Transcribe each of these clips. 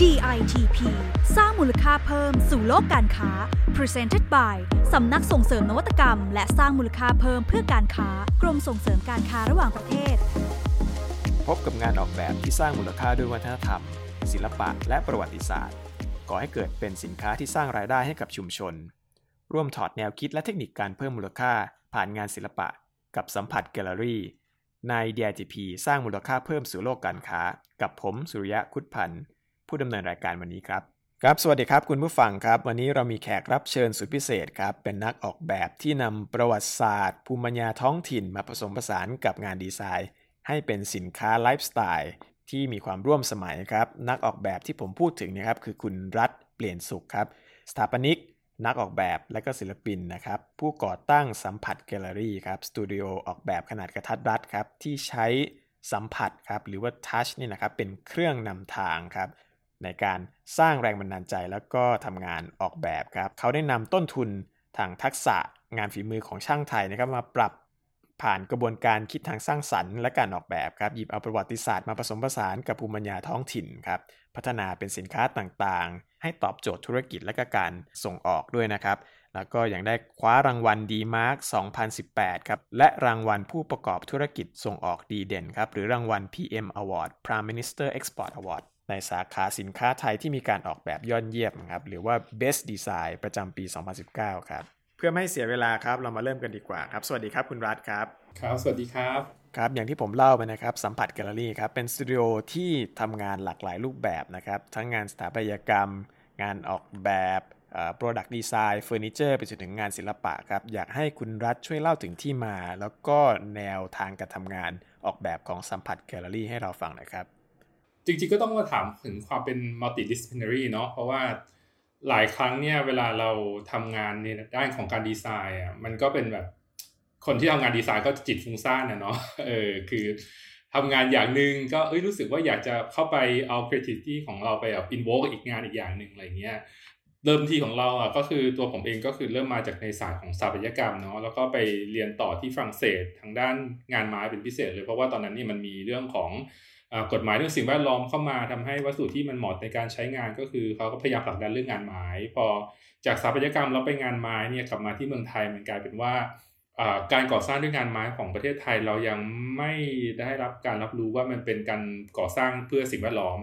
DITP สร้างมูลค่าเพิ่มสู่โลกการค้า Presented by สำนักส่งเสริมนวัตกรรม และสร้างมูลค่าเพิ่มเพื่อการค้ากรมส่งเสริมการค้าระหว่างประเทศ พบกับงานออกแบบที่สร้างมูลค่าด้วยวัฒนธรรม ศิลปะและประวัติศาสตร์ก่อให้เกิดเป็นสินค้าที่สร้างรายได้ให้กับชุมชน ร่วมถอดแนวคิดและเทคนิคการเพิ่มมูลค่า ผ่านงานศิลปะ กับสัมผัสแกลเลอรี่ใน DITP สร้างมูลค่าเพิ่มสู่โลกการค้า กับผมสุริยะคุดพันธ์ ผู้ดำเนินรายการวันนี้ครับ ครับ สวัสดีครับคุณผู้ฟังครับ วันนี้เรามีแขกรับเชิญสุดพิเศษครับ เป็นนักออกแบบที่นำประวัติศาสตร์ ภูมิปัญญาท้องถิ่นมาผสมผสานกับงานดีไซน์ ให้เป็นสินค้าไลฟ์สไตล์ที่มีความร่วมสมัยครับ นักออกแบบที่ผมพูดถึงนะครับคือคุณรัฐเปลี่ยนสุขครับ สถาปนิก นักออกแบบและก็ศิลปินนะครับ ผู้ก่อตั้งสัมผัสแกลเลอรี่ครับสตูดิโอออกแบบขนาดกระทัดรัดครับ ที่ใช้สัมผัสครับหรือว่าทัชนี่นะครับเป็นเครื่องนำทางครับ ในการสร้างแรงบันดาลใจแล้วก็ทำงานออกแบบครับ เขาได้นำต้นทุนทางทักษะงานฝีมือของช่างไทยนะครับมาปรับผ่านกระบวนการคิดทางสร้างสรรค์และการออกแบบครับหยิบเอาประวัติศาสตร์มาผสมผสานกับภูมิปัญญาท้องถิ่นครับพัฒนาเป็นสินค้าต่างๆ ให้ตอบโจทย์ธุรกิจและก็การส่งออกด้วยนะครับ แล้วก็ยังได้คว้ารางวัลดีมาร์ก2018 ครับ และรางวัลผู้ประกอบธุรกิจส่งออกดีเด่นครับ หรือรางวัล PM Award Prime Minister Export Award ในสาขาสินค้าไทยที่มีการออกแบบยอดเยี่ยมครับหรือว่า Best Design ประจำปี 2019 ครับ เพื่อไม่ให้เสียเวลาครับเรามาเริ่มกันดีกว่าครับ สวัสดีครับคุณรัฐครับ ครับ สวัสดีครับครับอย่างที่ผมเล่าไปนะครับสัมผัสแกลเลอรี่ครับเป็นสตูดิโอที่ทำงานหลากหลายรูปแบบนะครับทั้งงานสถาปัตยกรรม งานออกแบบเอ่อ product design เฟอร์นิเจอร์ไปจนถึงงานศิลปะครับ อยากให้คุณรัฐช่วยเล่าถึงที่มา แล้วก็แนวทางการทำงานออกแบบของสัมผัสแกลเลอรี่ให้เราฟังหน่อยครับ จริงๆก็ต้องมาถามถึงความเป็น multidisciplinary เนาะเพราะว่าหลายครั้งเนี่ยเวลาเราทำงานในด้านของการดีไซน์อะมันก็เป็นแบบคนที่ทำงานดีไซน์ก็จิตฟุ้งซ่านนะเนาะเออคือทำงานอย่างหนึ่งก็เอ้ยรู้สึกว่าอยากจะเข้าไปเอา creativity ของเราไปแบบ invoke อีกงานอีกอย่างหนึ่งอะไรเงี้ยเริ่มที่ของเราอะก็คือตัวผมเองก็คือเริ่มมาจากในศาสตร์ของสถาปัตยกรรมเนาะแล้วก็ไปเรียนต่อที่ฝรั่งเศสทางด้านงานไม้เป็นพิเศษเลยเพราะว่าตอนนั้นนี่มันมีเรื่องของ กฎหมายเรื่องสิ่งแวดล้อมเข้ามาทำให้วัสดุที่มันเหมาะในการใช้งานก็คือเขาก็พยายามผลักดันเรื่องงานไม้ พอจากสถาปัตยกรรมเราไปงานไม้เนี่ยกลับมาที่เมืองไทยมันกลายเป็นว่าการก่อสร้างด้วยงานไม้ของประเทศไทยเรายังไม่ได้รับการรับรู้ว่ามันเป็นการก่อสร้างเพื่อสิ่งแวดล้อม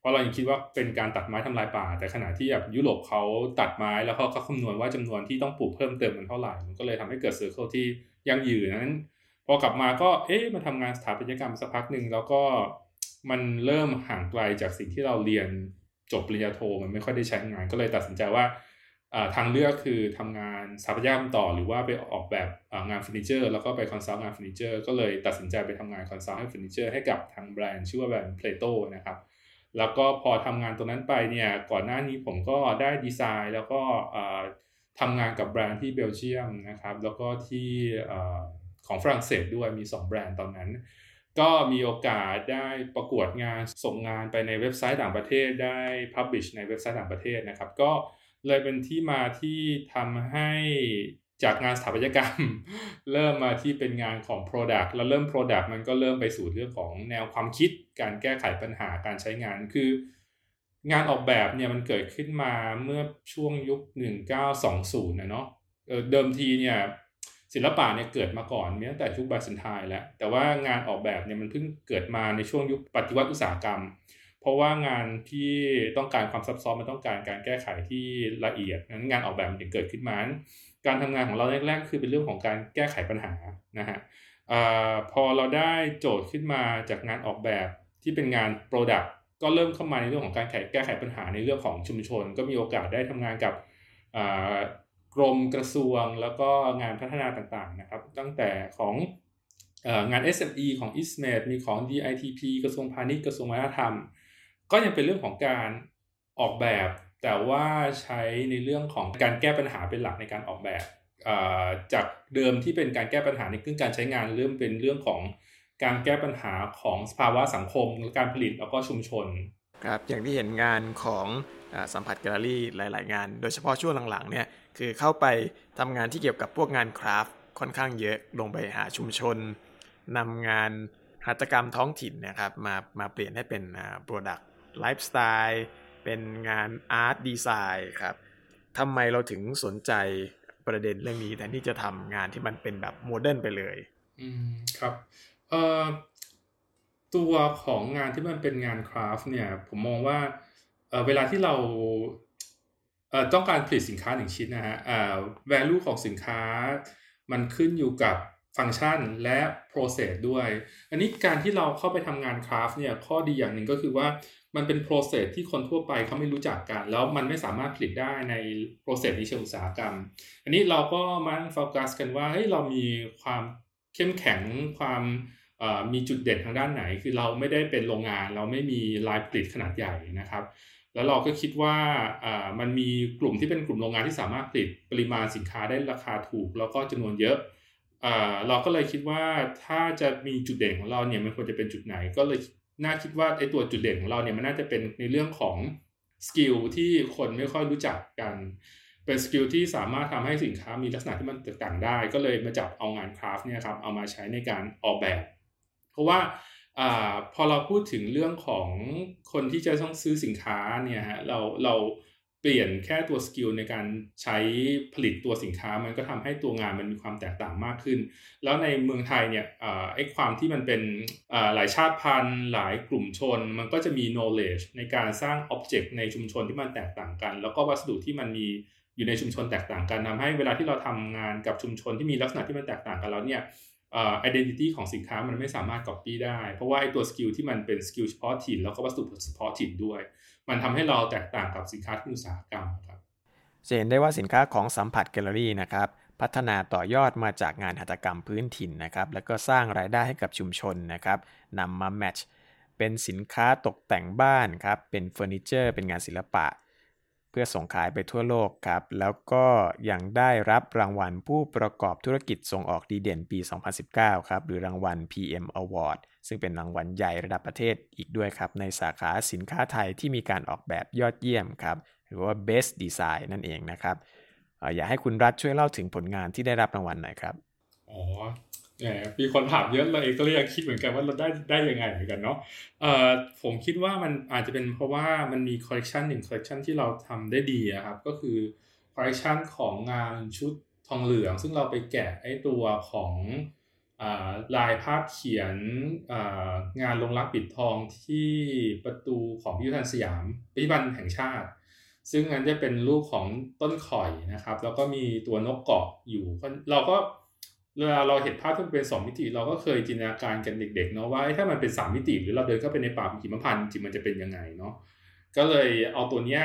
เพราะเรายังคิดว่าเป็นการตัดไม้ทำลายป่า แต่ขณะที่แบบยุโรปเขาตัดไม้แล้วเขาก็คำนวณว่าจำนวนที่ต้องปลูกเพิ่มเติมมันเท่าไหร่มันก็เลยทำให้เกิดเซอร์เคิลที่ยั่งยืนนั้น พอกลับมาก็เอ๊ะมาทำงานสถาปัตยกรรมสักพักหนึ่งแล้วก็ มันเริ่มห่างไกลจากสิ่งที่เราเรียนจบปริญญาโทมันไม่ค่อยได้ใช้งาน ก็เลยตัดสินใจว่าทางเลือกคือทำงานสถาปัตยกรรมต่อ หรือว่าไปออกแบบงานเฟอร์นิเจอร์ แล้วก็ไป consult งานเฟอร์นิเจอร์ ก็เลยตัดสินใจไปทำงาน consult ให้เฟอร์นิเจอร์ให้กับทางแบรนด์ชื่อว่าแบรนด์เพลโตนะครับแล้วก็พอทำงานตรงนั้นไปเนี่ยก่อนหน้านี้ผมก็ได้ดีไซน์ แล้วก็ทำงานกับแบรนด์ที่เบลเยียมนะครับแล้วก็ที่ของฝรั่งเศสด้วยมี 2 แบรนด์ตอนนั้น ก็มีโอกาสได้ประกวดงานส่งงานไปในเว็บไซต์ต่างประเทศได้ publish ในเว็บไซต์ต่างประเทศนะครับ ก็เลยเป็นที่มาที่ทำให้จากงานสถาปัตยกรรม เริ่มมาที่เป็นงานของ Product แล้วเริ่ม Product มันก็เริ่มไปสู่เรื่องของแนวความคิด การแก้ไขปัญหาการใช้งานคืองานออกแบบเนี่ยมันเกิดขึ้นมาเมื่อช่วงยุค 1920 นะเนาะเดิมทีเนี่ย ศิลปะเนี่ยเกิดมาก่อนมีตั้งแต่ยุคบาซินไทน์แล้ว แต่ว่างานออกแบบเนี่ยมันเพิ่งเกิดมาในช่วงยุคปฏิวัติอุตสาหกรรม เพราะว่างานที่ต้องการความซับซ้อนมันต้องการการแก้ไขที่ละเอียดนั้นงานออกแบบมันถึงเกิดขึ้นมา การทำงานของเราแรกๆ คือเป็นเรื่องของการแก้ไขปัญหานะฮะอพอเราได้โจทย์ขึ้นมาจากงานออกแบบที่เป็นงาน Product ก็เริ่มเข้ามาในเรื่องของการแก้ไขปัญหาในเรื่องของชุมชน ก็มีโอกาสได้ทำงานกับ กรมกระทรวงแล้วก็งานพัฒนาต่างๆนะครับ ตั้งแต่ของงาน SME ของ ISMED มีของ DITP กระทรวงพาณิชย์กระทรวงวัฒนธรรม ก็ยังเป็นเรื่องของการออกแบบ แต่ว่าใช้ในเรื่องของการแก้ปัญหาเป็นหลักในการออกแบบจากเดิมที่เป็นการแก้ปัญหาในเรื่องการใช้งานเริ่มเป็นเรื่องของการแก้ปัญหาของสภาวะสังคมการผลิตแล้วก็ชุมชนครับอย่างที่เห็นงานของ สัมผัสแกลเลอรี่หลาย ๆ งาน โดยเฉพาะช่วงหลัง ๆ เนี่ย คือเข้าไปทำงานที่เกี่ยวกับพวกงานคราฟต์ค่อนข้างเยอะ ลงไปหาชุมชนนำงานหัตถกรรมท้องถิ่นนะครับ มามาเปลี่ยนให้เป็น product ไลฟ์สไตล์เป็นงาน art design ครับทำไมเราถึงสนใจประเด็นเรื่องนี้แทนที่จะทำงานที่มันเป็นแบบโมเดิร์นไปเลย อืมครับเอ่อตัวของงานที่มันเป็นงานคราฟต์เนี่ย ผมมองว่า เวลาที่เราต้องการผลิตสินค้าหนึ่งชิ้นนะฮะ value ของสินค้ามันขึ้นอยู่กับฟังก์ชันและ process ด้วย อันนี้การที่เราเข้าไปทำงานคราฟเนี่ยข้อดีอย่างหนึ่งก็คือว่ามันเป็น process ที่คนทั่วไปเขาไม่รู้จักกัน แล้วมันไม่สามารถผลิตได้ใน process ในเชิงอุตสาหกรรม อันนี้เราก็มาโฟกัสกันว่าเฮ้ยเรามีความเข้มแข็งความมีจุดเด่นทางด้านไหน คือเราไม่ได้เป็นโรงงาน เราไม่มีลายผลิตขนาดใหญ่นะครับ แล้วเราก็คิดว่ามันมีกลุ่มที่เป็นกลุ่มโรงงานที่สามารถผลิตปริมาณสินค้าได้ราคาถูก แล้วก็จำนวนเยอะเราก็เลยคิดว่าถ้าจะมีจุดเด่นของเราเนี่ยมันควรจะเป็นจุดไหน ก็เลยน่าคิดว่าไอ้ตัวจุดเด่นของเราเนี่ยมันน่าจะเป็นในเรื่องของ skill ที่คนไม่ค่อยรู้จักกัน เป็น skill ที่สามารถทำให้สินค้ามีลักษณะที่มันแตกต่างได้ ก็เลยมาจับเอางานคราฟต์เนี่ยครับเอามาใช้ในการออกแบบ เพราะว่า อพอเราพูดถึงเรื่องของคนที่จะต้องซื้อสินค้าเนี่ยฮะเราเราเปลี่ยนแค่ตัวสกิลในการใช้ผลิตตัวสินค้า มันก็ทำให้ตัวงานมันมีความแตกต่างมากขึ้น แล้วในเมืองไทยเนี่ยไอ้ความที่มันเป็นหลายชาติพันธุ์ หลายกลุ่มชน มันก็จะมี knowledge ในการสร้าง object ในชุมชนที่มันแตกต่างกัน แล้วก็วัสดุที่มันมีอยู่ในชุมชนแตกต่างกันทำให้เวลาที่เราทำงานกับชุมชนที่มีลักษณะที่มันแตกต่างกันแล้วเนี่ย อ identity ของสินค้ามันไม่สามารถ copy ได้ เพราะว่าไอ้ตัว skill ที่มันเป็น skill เฉพาะถิ่นแล้วก็วัสดุเฉพาะถิ่นด้วย มันทำให้เราแตกต่างกับสินค้าที่อุตสาหกรรมครับจะเห็นได้ว่าสินค้าของสัมผัสแกลเลอรี่นะครับพัฒนาต่อยอดมาจากงานหัตถกรรมพื้นถิ่นนะครับแล้วก็สร้างรายได้ให้กับชุมชนนะครับนำมา match เป็นสินค้าตกแต่งบ้านครับเป็นเฟอร์นิเจอร์เป็นงานศิลปะ เพื่อส่งขายไปทั่วโลกครับ แล้วก็ยังได้รับรางวัลผู้ประกอบธุรกิจส่งออกดีเด่นปี 2019 ครับ หรือรางวัล PM Award ซึ่งเป็นรางวัลใหญ่ระดับประเทศอีกด้วยครับ ในสาขาสินค้าไทยที่มีการออกแบบยอดเยี่ยมครับ หรือว่า Best Design นั่นเองนะครับ อยากให้คุณรัฐช่วยเล่าถึงผลงานที่ได้รับรางวัลหน่อยครับ อ๋อ มมีคนถามเยอะเราเองก็เลยยังคิดเหมือนกันว่าเราได้ได้ยังไงเหมือนกันเนาะเอ่อผมคิดว่ามันอาจจะเป็นเพราะว่ามันมีคอลเลคชันหนึ่งคอลเลคชันที่เราทำได้ดีครับ ก็คือคอลเลคชันของงานชุดทองเหลือง ซึ่งเราไปแกะไอ้ตัวของลายภาพเขียนงานลงรักปิดทองที่ประตูของพิพิธภัณฑ์สยามพิพิธภัณฑ์แห่งชาติ ซึ่งนั้นจะเป็นรูปของต้นข่อยนะครับ แล้วก็มีตัวนกเกาะอยู่ เราก็ เวลาเราเห็นภาพที่มันเป็นสองมิติ เราก็เคยจินตนาการกันเด็กๆเนาะว่าถ้ามันเป็นสามมิติ หรือเราเดินเข้าไปในป่าหิมพานต์จริงมันจะเป็นยังไงเนาะก็เลยเอาตัวเนี้ย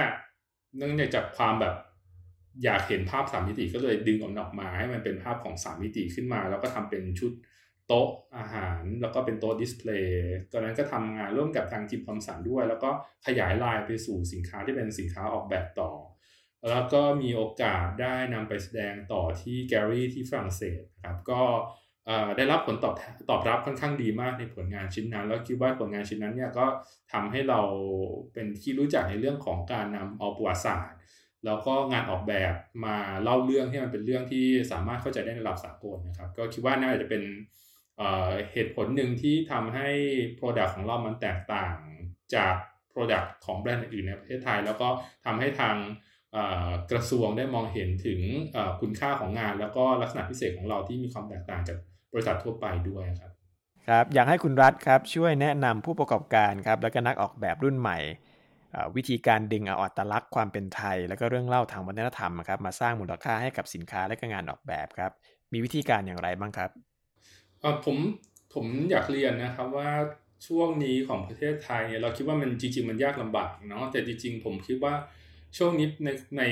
เนื่องจากความแบบอยากเห็นภาพสามมิติก็เลยดึงออกมา ให้มันเป็นภาพของสามมิติขึ้นมา แล้วก็ทำเป็นชุดโต๊ะอาหาร แล้วก็เป็นโต๊ะ display ตอนนั้นก็ทำงานร่วมกับทางจิม ทอมป์สันด้วย แล้วก็ขยายลายไปสู่สินค้าที่เป็นสินค้าออกแบบต่อ แล้วก็มีโอกาสได้นำไปแสดงต่อที่แกลเลอรี่ที่ฝรั่งเศสครับก็ได้รับผลตอบตอบรับค่อนข้างดีมากในผลงานชิ้นนั้น แล้วคิดว่าผลงานชิ้นนั้นเนี่ยก็ทำให้เราเป็นที่รู้จักในเรื่องของการนำเอาประวัติศาสตร์ แล้วก็งานออกแบบมาเล่าเรื่องที่มันเป็นเรื่องที่สามารถเข้าใจได้ในระดับสากลนะครับ ก็คิดว่าน่าจะเป็นเหตุผลหนึ่งที่ทำให้ Product ของเรามันแตกต่างจาก Product ของแบรนด์อื่นในประเทศไทย แล้วก็ทำให้ทาง กระทรวงได้มองเห็นถึงคุณค่าของงาน แล้วก็ลักษณะพิเศษของเราที่มีความแตกต่างจากบริษัททั่วไปด้วยครับครับอยากให้คุณรัฐครับช่วยแนะนำผู้ประกอบการครับและก็นักออกแบบรุ่นใหม่ วิธีการดึงเอาอัตลักษณ์ความเป็นไทย แล้วก็เรื่องเล่าทางวัฒนธรรมครับมาสร้างมูลค่าให้กับสินค้าและก็งานออกแบบครับ มีวิธีการอย่างไรบ้างครับผมผมอยากเรียนนะครับว่าช่วงนี้ของประเทศไทยเนี่ยเราคิดว่ามันจริง ๆ มันยากลำบากเนาะแต่จริง ๆ ผมคิดว่า ช่วงนี้ในใน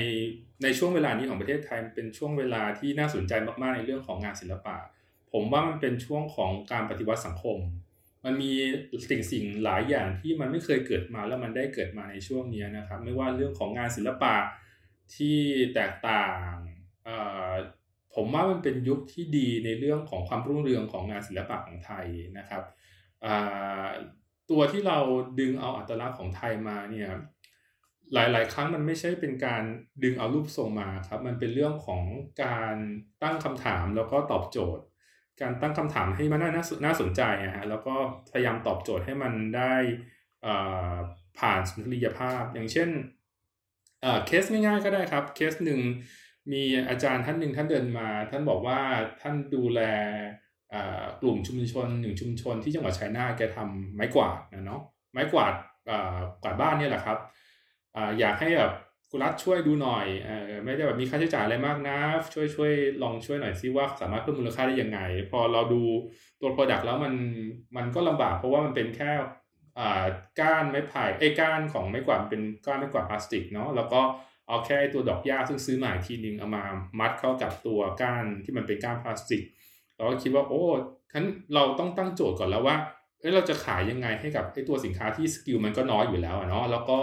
ในช่วงเวลานี้ของประเทศไทยเป็นช่วงเวลาที่น่าสนใจมากๆในเรื่องของงานศิลปะ ผมว่ามันเป็นช่วงของการปฏิวัติสังคม มันมีสิ่งสิ่งหลายอย่างที่มันไม่เคยเกิดมาแล้วมันได้เกิดมาในช่วงนี้นะครับ ไม่ว่าเรื่องของงานศิลปะที่แตกต่างผมว่ามันเป็นยุคที่ดีในเรื่องของความรุ่งเรืองของงานศิลปะของไทยนะครับตัวที่เราดึงเอาอัตลักษณ์ของไทยมาเนี่ย หลาย ๆ ครั้งมันไม่ใช่เป็นการดึงเอารูปทรงมาครับ มันเป็นเรื่องของการตั้งคำถามแล้วก็ตอบโจทย์ การตั้งคำถามให้มันน่าน่าสนใจนะฮะแล้วก็พยายามตอบโจทย์ให้มันได้ผ่านสุนทรียภาพ อย่างเช่นเคสง่าย ๆ ก็ได้ครับ เคสหนึ่งมีอาจารย์ท่านหนึ่งท่านเดินมา ท่านบอกว่าท่านดูแลกลุ่มชุมชนหนึ่งชุมชนที่จังหวัดชัยนาทแกทำไม้กวาดนะเนาะไม้กวาดกวาดบ้านเนี่ยแหละครับ ออยากให้แบบกุรัฐช่วยดูหน่อยอไม่ได้แบบมีค่าใช้จ่ายอะไรมากนะ ช่วยช่วยลองช่วยหน่อยซิว่าสามารถเพิ่มมูลค่าได้ยังไง พอเราดูตัว Product แล้วมันมันก็ลำบากเพราะว่ามันเป็นแค่ก้านไม้ไผ่ไอ้ก้านของไม้กวาดเป็นก้านไม้กวาดพลาสติกเนาะแล้วก็เอาแค่ตัวดอกหญ้าซึ่งซื้อมาทีนึงเอามามัดเข้ากับตัวก้านที่มันเป็นก้านพลาสติกเราก็คิดว่าโอ้งั้นเราต้องตั้งโจทย์ก่อนแล้วว่าเอ้เราจะขายยังไงให้กับไอ้ตัวสินค้าที่ skill มันก็น้อยอยู่แล้วเนาะแล้วก็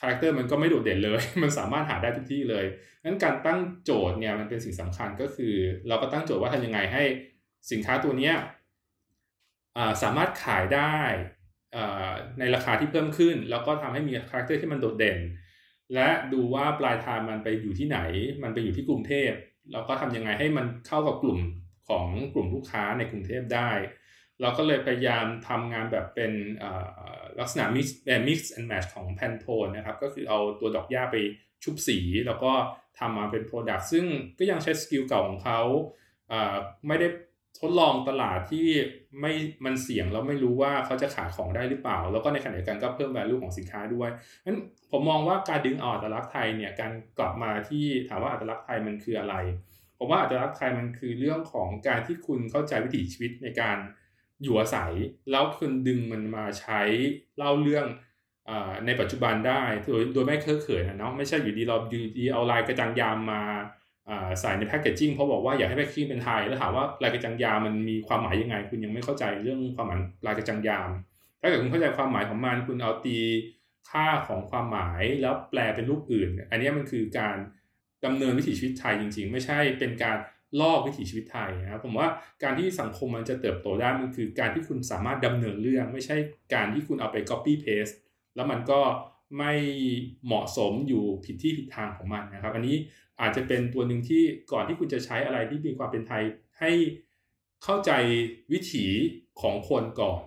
character มันก็ไม่โดดเด่นเลย มันสามารถหาได้ทุกที่เลยงั้นการตั้งโจทย์เนี่ยมันเป็นสิ่งสำคัญก็คือ เราก็ตั้งโจทย์ว่าทำยังไงให้สินค้าตัวเนี้ยสามารถขายได้ในราคาที่เพิ่มขึ้น แล้วก็ทำให้มี character ที่มันโดดเด่น และดูว่าปลายทางมันไปอยู่ที่ไหน มันไปอยู่ที่กรุงเทพแล้วก็ทำยังไงให้มันเข้ากับกลุ่มของกลุ่มลูกค้าในกรุงเทพได้ เราก็เลยพยายามทำงานแบบเป็นลักษณะ mix mix and match ของ Pantone นะครับ ก็คือเอาตัวดอกหญ้าไปชุบสี แล้วก็ทำมาเป็น product ซึ่งก็ยังใช้ skill เก่าของเขาไม่ได้ทดลองตลาดที่ไม่มันเสี่ยงแล้วไม่รู้ว่าเขาจะขายของได้หรือเปล่า แล้วก็ในขณะเดียวกันก็เพิ่ม value ของสินค้าด้วยนั้นผมมองว่าการดึงเอาอัตลักษณ์ไทยเนี่ยการกลับมาที่ถามว่าอัตลักษณ์ไทยมันคืออะไร ผมว่าอัตลักษณ์ไทยมันคือเรื่องของการที่คุณเข้าใจวิถีชีวิตในการ อยู่อาศัย แล้วคุณดึงมันมาใช้เล่าเรื่องอในปัจจุบันได้โดยโดยไม่เคอะเขินนะเนาะไม่ใช่อยู่ดีเราอยู่ดีเอาลายกระจังยามมาใส่ในแพคเกจจิ้งเพราะบอกว่าอยากให้แพคเกจจิ้งเป็นไทยแล้วถามว่าลายกระจังยามมันมีความหมายยังไง คุณยังไม่เข้าใจเรื่องความหมายลายกระจังยาม ถ้าเกิดคุณเข้าใจความหมายของมันคุณเอาตีค่าของความหมายแล้วแปลเป็นรูปอื่น อันนี้มันคือการดำเนินวิถีชีวิตไทยจริง ๆ ไม่ใช่เป็นการ ลอกวิถีชีวิตไทยนะครับผมว่าการที่สังคมมันจะเติบโตได้มันคือการที่คุณสามารถดำเนินเรื่อง ไม่ใช่การที่คุณเอาไป copy paste แล้วมันก็ไม่เหมาะสมอยู่ผิดที่ผิดทางของมันนะครับ อันนี้อาจจะเป็นตัวหนึ่งที่ก่อนที่คุณจะใช้อะไรที่มีความเป็นไทยให้เข้าใจวิถีของคนก่อน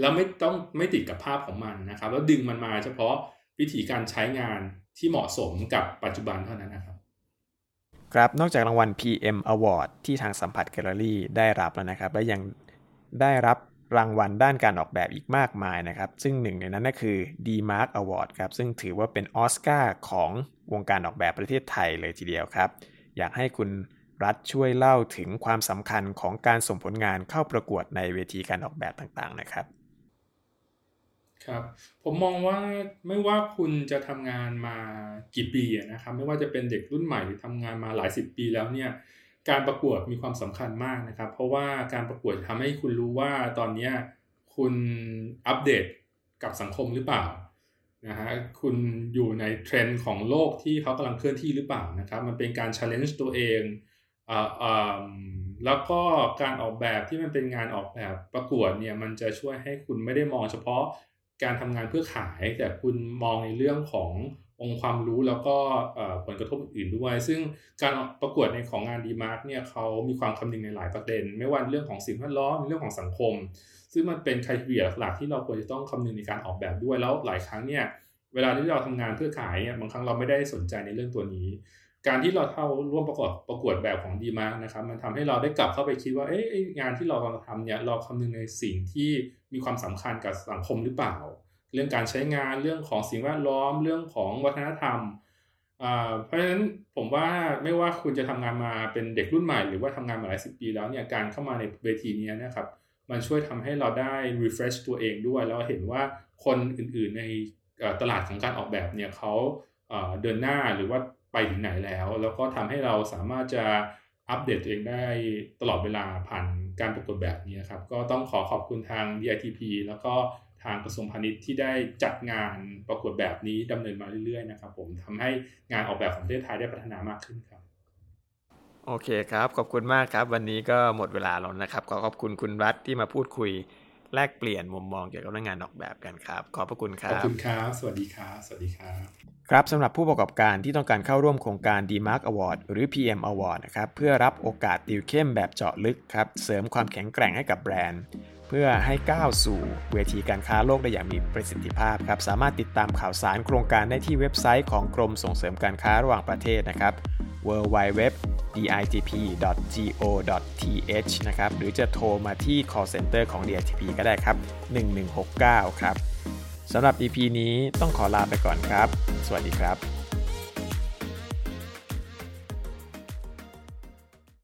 แล้วไม่ต้องไม่ติดกับภาพของมันนะครับ แล้วดึงมันมาเฉพาะวิธีการใช้งานที่เหมาะสมกับปัจจุบันเท่านั้นนะครับ ครับนอกจากรางวัล PM Award ที่ทางสัมผัสแกลเลอรี่ได้รับแล้วนะครับ และยังได้รับรางวัลด้านการออกแบบอีกมากมายนะครับ ซึ่งหนึ่งในนั้นก็คือ D-Mark Award ครับ ซึ่งถือว่าเป็นออสการ์ของวงการออกแบบประเทศไทยเลยทีเดียวครับ อยากให้คุณรัฐช่วยเล่าถึงความสำคัญของการส่งผลงานเข้าประกวดในเวทีการออกแบบต่างๆนะครับ ครับผมมองว่าไม่ว่าคุณจะทำงานมากี่ปีนะครับไม่ว่าจะเป็นเด็กรุ่นใหม่หรือทำงานมาหลายสิบปีแล้วเนี่ยการประกวดมีความสำคัญมากนะครับ เพราะว่าการประกวดทำให้คุณรู้ว่าตอนนี้คุณอัปเดตกับสังคมหรือเปล่านะฮะคุณอยู่ในเทรนด์ของโลกที่เขากำลังเคลื่อนที่หรือเปล่านะครับ มันเป็นการ challenge ตัวเองอ่าแล้วก็การออกแบบที่มันเป็นงานออกแบบประกวดเนี่ยมันจะช่วยให้คุณไม่ได้มองเฉพาะ การทำงานเพื่อขาย แต่คุณมองในเรื่องขององค์ความรู้แล้วก็ผลกระทบอื่นด้วย ซึ่งการประกวดในของงาน DEmark เนี่ยเขามีความคำนึงในหลายประเด็น ไม่ว่าเรื่องของสิ่งแวดล้อมเรื่องของสังคม ซึ่งมันเป็นคทีเรียหลักที่เราควรจะต้องคำนึงในการออกแบบด้วยแล้วหลายครั้งเนี่ยเวลาที่เราทำงานเพื่อขายเนี่ยบางครั้งเราไม่ได้สนใจในเรื่องตัวนี้ การที่เราเข้าร่วมประกวดประกวดแบบของดีมาร์กนะครับ มันทำให้เราได้กลับเข้าไปคิดว่าเอ๊ะงานที่เรากำลังทำเนี่ยเราคำนึงในสิ่งที่มีความสำคัญกับสังคมหรือเปล่า เรื่องการใช้งานเรื่องของสิ่งแวดล้อมเรื่องของวัฒนธรรมเพราะฉะนั้นผมว่าไม่ว่าคุณจะทำงานมาเป็นเด็กรุ่นใหม่ หรือว่าทำงานมาหลายสิบปีแล้วเนี่ยการเข้ามาในเวทีนี้นะครับ มันช่วยทำให้เราได้ refresh ตัวเองด้วย แล้วเห็นว่าคนอื่นๆในตลาดของการออกแบบเนี่ยเขาเดินหน้าหรือว่า ไปถึงไหนแล้ว แล้วก็ทำให้เราสามารถจะอัปเดตตัวเองได้ตลอดเวลาผ่านการประกวดแบบนี้ครับ ก็ต้องขอขอบคุณทาง DITP แล้วก็ทางกระทรวงพาณิชย์ที่ได้จัดงานประกวดแบบนี้ดำเนินมาเรื่อยๆนะครับผมทำให้งานออกแบบของประเทศไทยได้พัฒนามากขึ้นครับ โอเคครับ ขอบคุณมากครับ วันนี้ก็หมดเวลาแล้วนะครับ ขอขอบคุณคุณรัฐที่มาพูดคุย แลกเปลี่ยนมุมมองเกี่ยวกับเรื่องงานออกแบบกันครับ ขอบพระคุณครับ ขอบคุณครับ สวัสดีครับ สวัสดีครับ ครับสำหรับผู้ประกอบการที่ต้องการเข้าร่วมโครงการ D-Mark Award หรือ PM Award นะครับ เพื่อรับโอกาสติวเข้มแบบเจาะลึกครับ เสริมความแข็งแกร่งให้กับแบรนด์ พื่อให้ก้าวสู่เวทีการค้าโลกได้อย่างมีประสิทธิภาพครับสามารถติดตามข่าวสารโครงการได้ที่เว็บไซต์ของกรมส่งเสริมการค้าระหว่างประเทศนะครับ www.ditp.go.th นะครับหรือจะโทรมาที่ call center ของ DITP ก็ได้ครับ 1169 ครับสำหรับ EP นี้ต้องขอลาไปก่อนครับ สวัสดีครับ